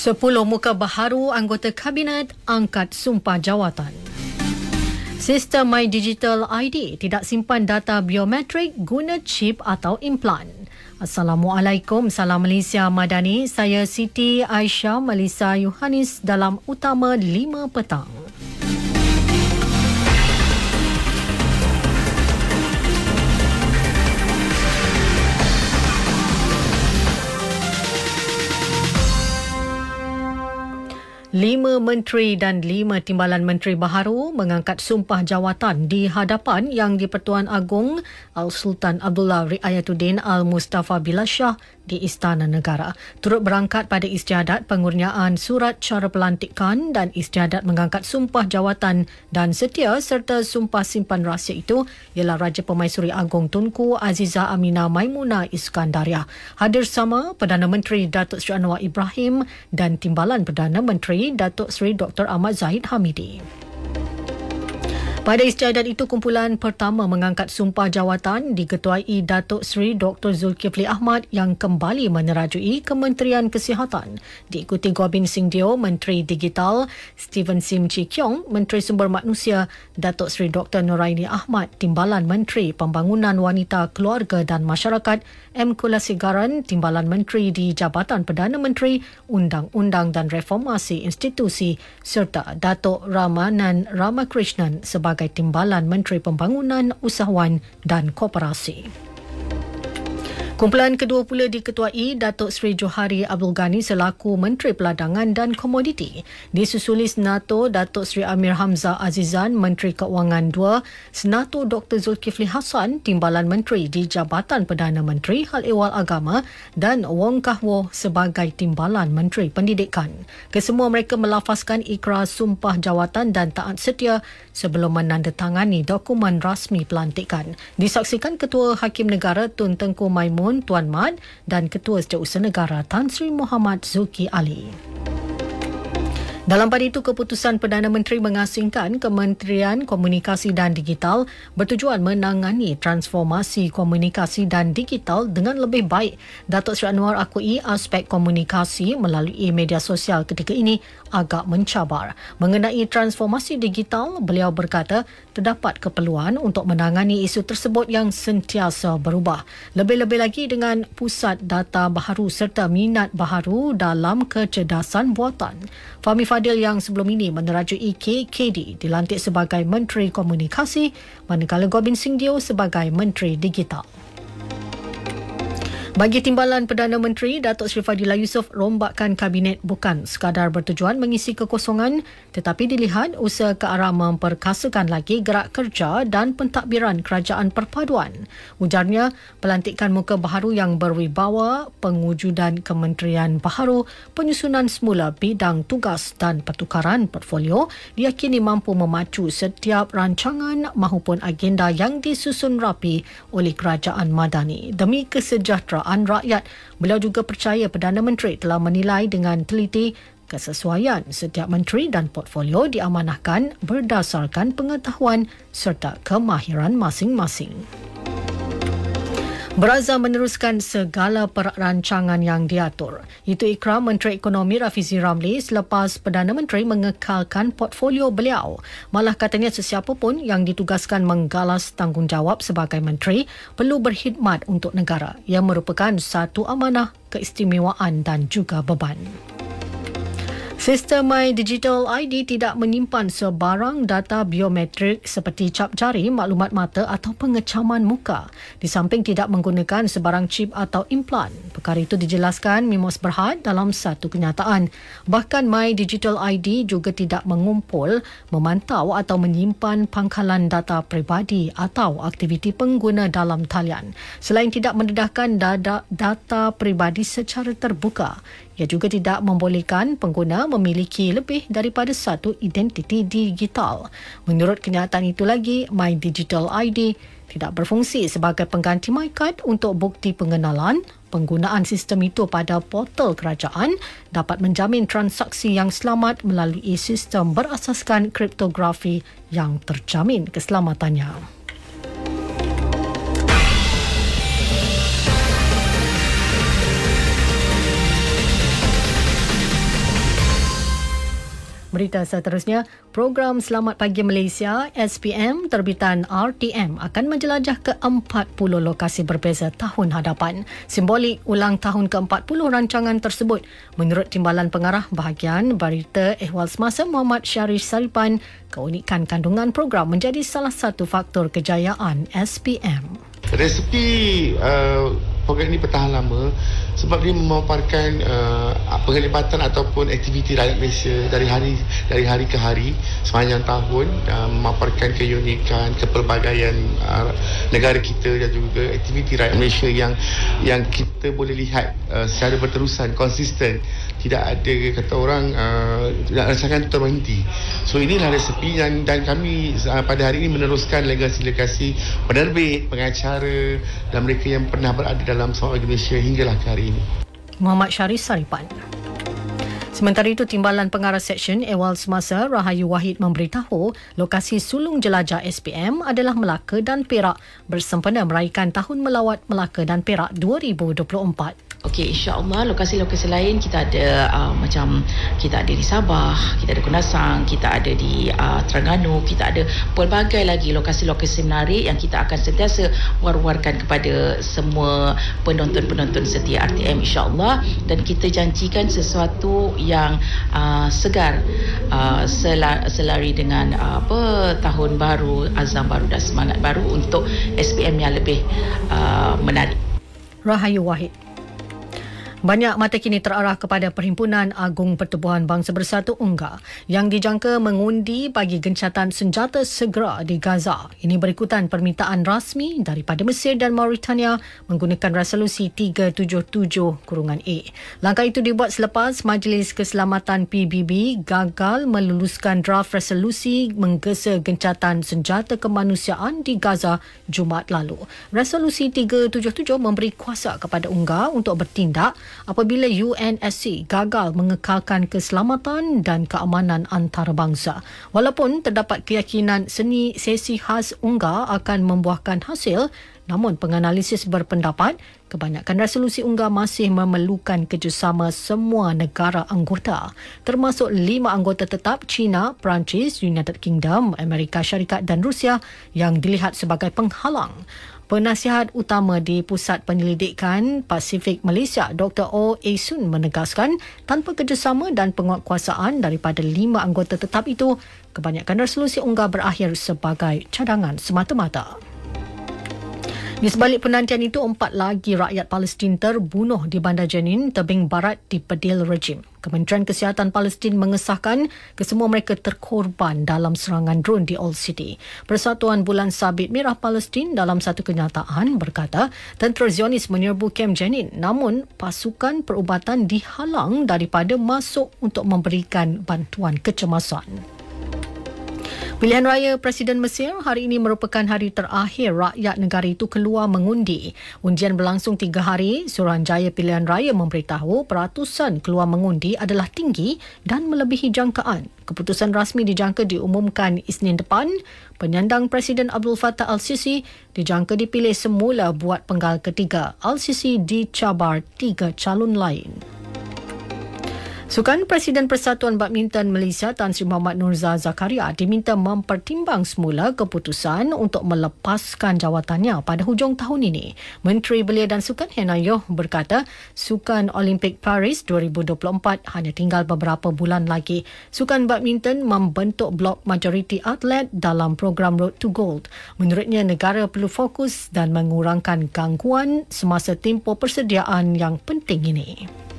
Sepuluh muka baharu anggota Kabinet angkat sumpah jawatan. Sistem My Digital ID tidak simpan data biometrik guna chip atau implan. Assalamualaikum, salam Malaysia Madani. Saya Siti Aisyah Melissa Yohanis dalam Utama 5 Petang. Lima menteri dan lima timbalan menteri baharu mengangkat sumpah jawatan di hadapan Yang di-Pertuan Agong Al-Sultan Abdullah Riayatuddin Al-Mustafa Billah Shah di Istana Negara. Turut berangkat pada istiadat pengurniaan surat cara pelantikan dan istiadat mengangkat sumpah jawatan dan setia serta sumpah simpan rahsia itu ialah Raja Pemaisuri Agong Tunku Aziza Amina Maimuna Iskandaria. Hadir sama Perdana Menteri Datuk Seri Anwar Ibrahim dan Timbalan Perdana Menteri Datuk Seri Dr. Ahmad Zahid Hamidi. Pada istiadat itu, kumpulan pertama mengangkat sumpah jawatan diketuai Datuk Seri Dr. Zulkifli Ahmad yang kembali menerajui Kementerian Kesihatan. Diikuti Gobin Singh Dio, Menteri Digital, Stephen Sim Chi Kiong, Menteri Sumber Manusia, Datuk Seri Dr. Nuraini Ahmad, Timbalan Menteri Pembangunan Wanita, Keluarga dan Masyarakat, M. Kulasigaran, Timbalan Menteri di Jabatan Perdana Menteri, Undang-Undang dan Reformasi Institusi, serta Datuk Ramanan Ramakrishnan sebagai sebagai Timbalan Menteri Pembangunan, Usahawan dan Koperasi. Kumpulan kedua pula diketuai Datuk Seri Johari Abdul Ghani selaku Menteri Peladangan dan Komoditi. Disusuli Senator Datuk Seri Amir Hamzah Azizan, Menteri Keuangan 2, Senator Dr. Zulkifli Hassan, Timbalan Menteri di Jabatan Perdana Menteri Hal Ehwal Agama dan Wong Kah Woh sebagai Timbalan Menteri Pendidikan. Kesemua mereka melafazkan ikrar sumpah jawatan dan taat setia sebelum menandatangani dokumen rasmi pelantikan. Disaksikan Ketua Hakim Negara Tun Tengku Maimun Tuan Mat dan Ketua Setiausaha Negara Tan Sri Muhammad Zuki Ali. Dalam pada itu, keputusan Perdana Menteri mengasingkan Kementerian Komunikasi dan Digital bertujuan menangani transformasi komunikasi dan digital dengan lebih baik. Datuk Seri Anwar akui aspek komunikasi melalui media sosial ketika ini agak mencabar. Mengenai transformasi digital, beliau berkata terdapat keperluan untuk menangani isu tersebut yang sentiasa berubah. Lebih-lebih lagi dengan pusat data baharu serta minat baharu dalam kecerdasan buatan. Fahmi Fadil yang sebelum ini menerajui KKD dilantik sebagai Menteri Komunikasi manakala Gobin Singh Dio sebagai Menteri Digital. Bagi Timbalan Perdana Menteri, Datuk Seri Fadilah Yusof rombakan kabinet bukan sekadar bertujuan mengisi kekosongan tetapi dilihat usaha ke arah memperkasakan lagi gerak kerja dan pentadbiran kerajaan perpaduan. Ujarnya, pelantikan muka baharu yang berwibawa, pengujudan kementerian baharu, penyusunan semula bidang tugas dan pertukaran portfolio diyakini mampu memacu setiap rancangan mahupun agenda yang disusun rapi oleh kerajaan madani demi kesejahteraan kesejahteraan rakyat. Beliau juga percaya Perdana Menteri telah menilai dengan teliti kesesuaian setiap menteri dan portfolio diamanahkan berdasarkan pengetahuan serta kemahiran masing-masing. Berazam meneruskan segala perancangan yang diatur. Itu ikram Menteri Ekonomi Rafizi Ramli selepas Perdana Menteri mengekalkan portfolio beliau. Malah katanya sesiapa pun yang ditugaskan menggalas tanggungjawab sebagai menteri perlu berkhidmat untuk negara yang merupakan satu amanah, keistimewaan dan juga beban. Sistem My Digital ID tidak menyimpan sebarang data biometrik seperti cap jari, maklumat mata atau pengecaman muka. Di samping tidak menggunakan sebarang chip atau implan. Perkara itu dijelaskan Mimos Berhad dalam satu kenyataan. Bahkan My Digital ID juga tidak mengumpul, memantau atau menyimpan pangkalan data peribadi atau aktiviti pengguna dalam talian. Selain tidak mendedahkan data peribadi secara terbuka, ia juga tidak membolehkan pengguna memiliki lebih daripada satu identiti digital. Menurut kenyataan itu lagi, My Digital ID tidak berfungsi sebagai pengganti MyCard untuk bukti pengenalan. Penggunaan sistem itu pada portal kerajaan dapat menjamin transaksi yang selamat melalui sistem berasaskan kriptografi yang terjamin keselamatannya. Berita seterusnya, program Selamat Pagi Malaysia SPM terbitan RTM akan menjelajah ke 40 lokasi berbeza tahun hadapan. Simbolik ulang tahun ke-40 rancangan tersebut. Menurut Timbalan Pengarah Bahagian Berita Ehwal Semasa Muhammad Syarif Saripan, keunikan kandungan program menjadi salah satu faktor kejayaan SPM. Resepi uh, program ini bertahan lama sebab dia memaparkan uh, penglibatan ataupun aktiviti rakyat Malaysia dari hari dari hari ke hari sepanjang tahun uh, memaparkan keunikan kepelbagaian uh, negara kita dan juga aktiviti rakyat Malaysia yang yang kita boleh lihat uh, secara berterusan konsisten tidak ada kata orang uh, itu terhenti. So inilah resepi yang dan kami uh, pada hari ini meneruskan legasi-legasi penerbit, pengacara dan mereka yang pernah berada dalam soal Malaysia hinggalah ke hari Muhammad Syarif Saripan. Sementara itu, Timbalan Pengarah Seksyen Ewal Semasa Rahayu Wahid memberitahu lokasi sulung jelajah SPM adalah Melaka dan Perak bersempena meraihkan Tahun Melawat Melaka dan Perak 2024. Okey, insya-Allah lokasi-lokasi lain kita ada uh, macam kita ada di Sabah, kita ada Kundasang, kita ada di uh, Terengganu, kita ada pelbagai lagi lokasi-lokasi menarik yang kita akan sentiasa war-warkan kepada semua penonton-penonton setia RTM insya-Allah dan kita janjikan sesuatu yang uh, segar uh, selari dengan uh, apa tahun baru, azam baru dan semangat baru untuk SPM yang lebih uh, menarik. Rahayu Wahid banyak mata kini terarah kepada Perhimpunan Agung Pertubuhan Bangsa Bersatu UNGA yang dijangka mengundi bagi gencatan senjata segera di Gaza. Ini berikutan permintaan rasmi daripada Mesir dan Mauritania menggunakan resolusi 377-A. Langkah itu dibuat selepas Majlis Keselamatan PBB gagal meluluskan draft resolusi menggesa gencatan senjata kemanusiaan di Gaza Jumaat lalu. Resolusi 377 memberi kuasa kepada UNGA untuk bertindak apabila UNSC gagal mengekalkan keselamatan dan keamanan antarabangsa. Walaupun terdapat keyakinan seni sesi khas UNGA akan membuahkan hasil, namun penganalisis berpendapat kebanyakan resolusi UNGA masih memerlukan kerjasama semua negara anggota termasuk lima anggota tetap China, Perancis, United Kingdom, Amerika Syarikat dan Rusia yang dilihat sebagai penghalang. Penasihat utama di Pusat Penyelidikan Pasifik Malaysia, Dr. O. Esun menegaskan tanpa kerjasama dan penguatkuasaan daripada lima anggota tetap itu, kebanyakan resolusi UNGA berakhir sebagai cadangan semata-mata. Di sebalik penantian itu, empat lagi rakyat Palestin terbunuh di Bandar Jenin, tebing barat di pedil rejim. Kementerian Kesihatan Palestin mengesahkan kesemua mereka terkorban dalam serangan drone di Old City. Persatuan Bulan Sabit Merah Palestin dalam satu kenyataan berkata, tentera Zionis menyerbu Kem Jenin namun pasukan perubatan dihalang daripada masuk untuk memberikan bantuan kecemasan. Pilihan raya Presiden Mesir hari ini merupakan hari terakhir rakyat negara itu keluar mengundi. Undian berlangsung tiga hari. Suruhanjaya Pilihan Raya memberitahu peratusan keluar mengundi adalah tinggi dan melebihi jangkaan. Keputusan rasmi dijangka diumumkan Isnin depan. Penyandang Presiden Abdul Fattah Al-Sisi dijangka dipilih semula buat penggal ketiga. Al-Sisi dicabar tiga calon lain. Sukan Presiden Persatuan Badminton Malaysia Tan Sri Muhammad Nurza Zakaria diminta mempertimbang semula keputusan untuk melepaskan jawatannya pada hujung tahun ini. Menteri Belia dan Sukan Hena Yoh berkata, Sukan Olimpik Paris 2024 hanya tinggal beberapa bulan lagi. Sukan Badminton membentuk blok majoriti atlet dalam program Road to Gold. Menurutnya, negara perlu fokus dan mengurangkan gangguan semasa tempoh persediaan yang penting ini.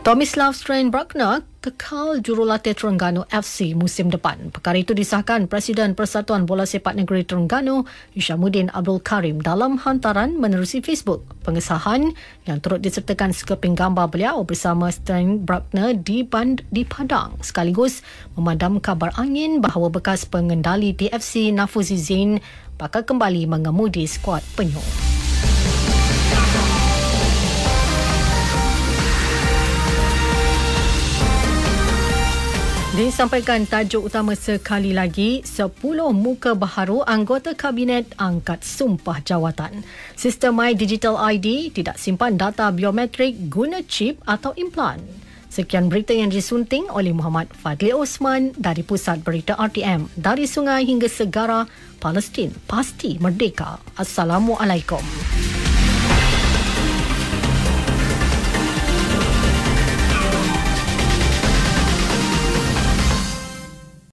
Tomislav Strain Bruckner kekal jurulatih Terengganu FC musim depan. Perkara itu disahkan Presiden Persatuan Bola Sepak Negeri Terengganu, Ishamuddin Abdul Karim dalam hantaran menerusi Facebook. Pengesahan yang turut disertakan sekeping gambar beliau bersama Strain Bruckner di, Band, di Padang sekaligus memadam kabar angin bahawa bekas pengendali TFC Nafuzi Zain bakal kembali mengemudi skuad penyok. Disampaikan tajuk utama sekali lagi, 10 muka baharu anggota kabinet angkat sumpah jawatan. Sistem My Digital ID tidak simpan data biometrik guna chip atau implan. Sekian berita yang disunting oleh Muhammad Fadli Osman dari Pusat Berita RTM. Dari sungai hingga segara, Palestin pasti merdeka. Assalamualaikum.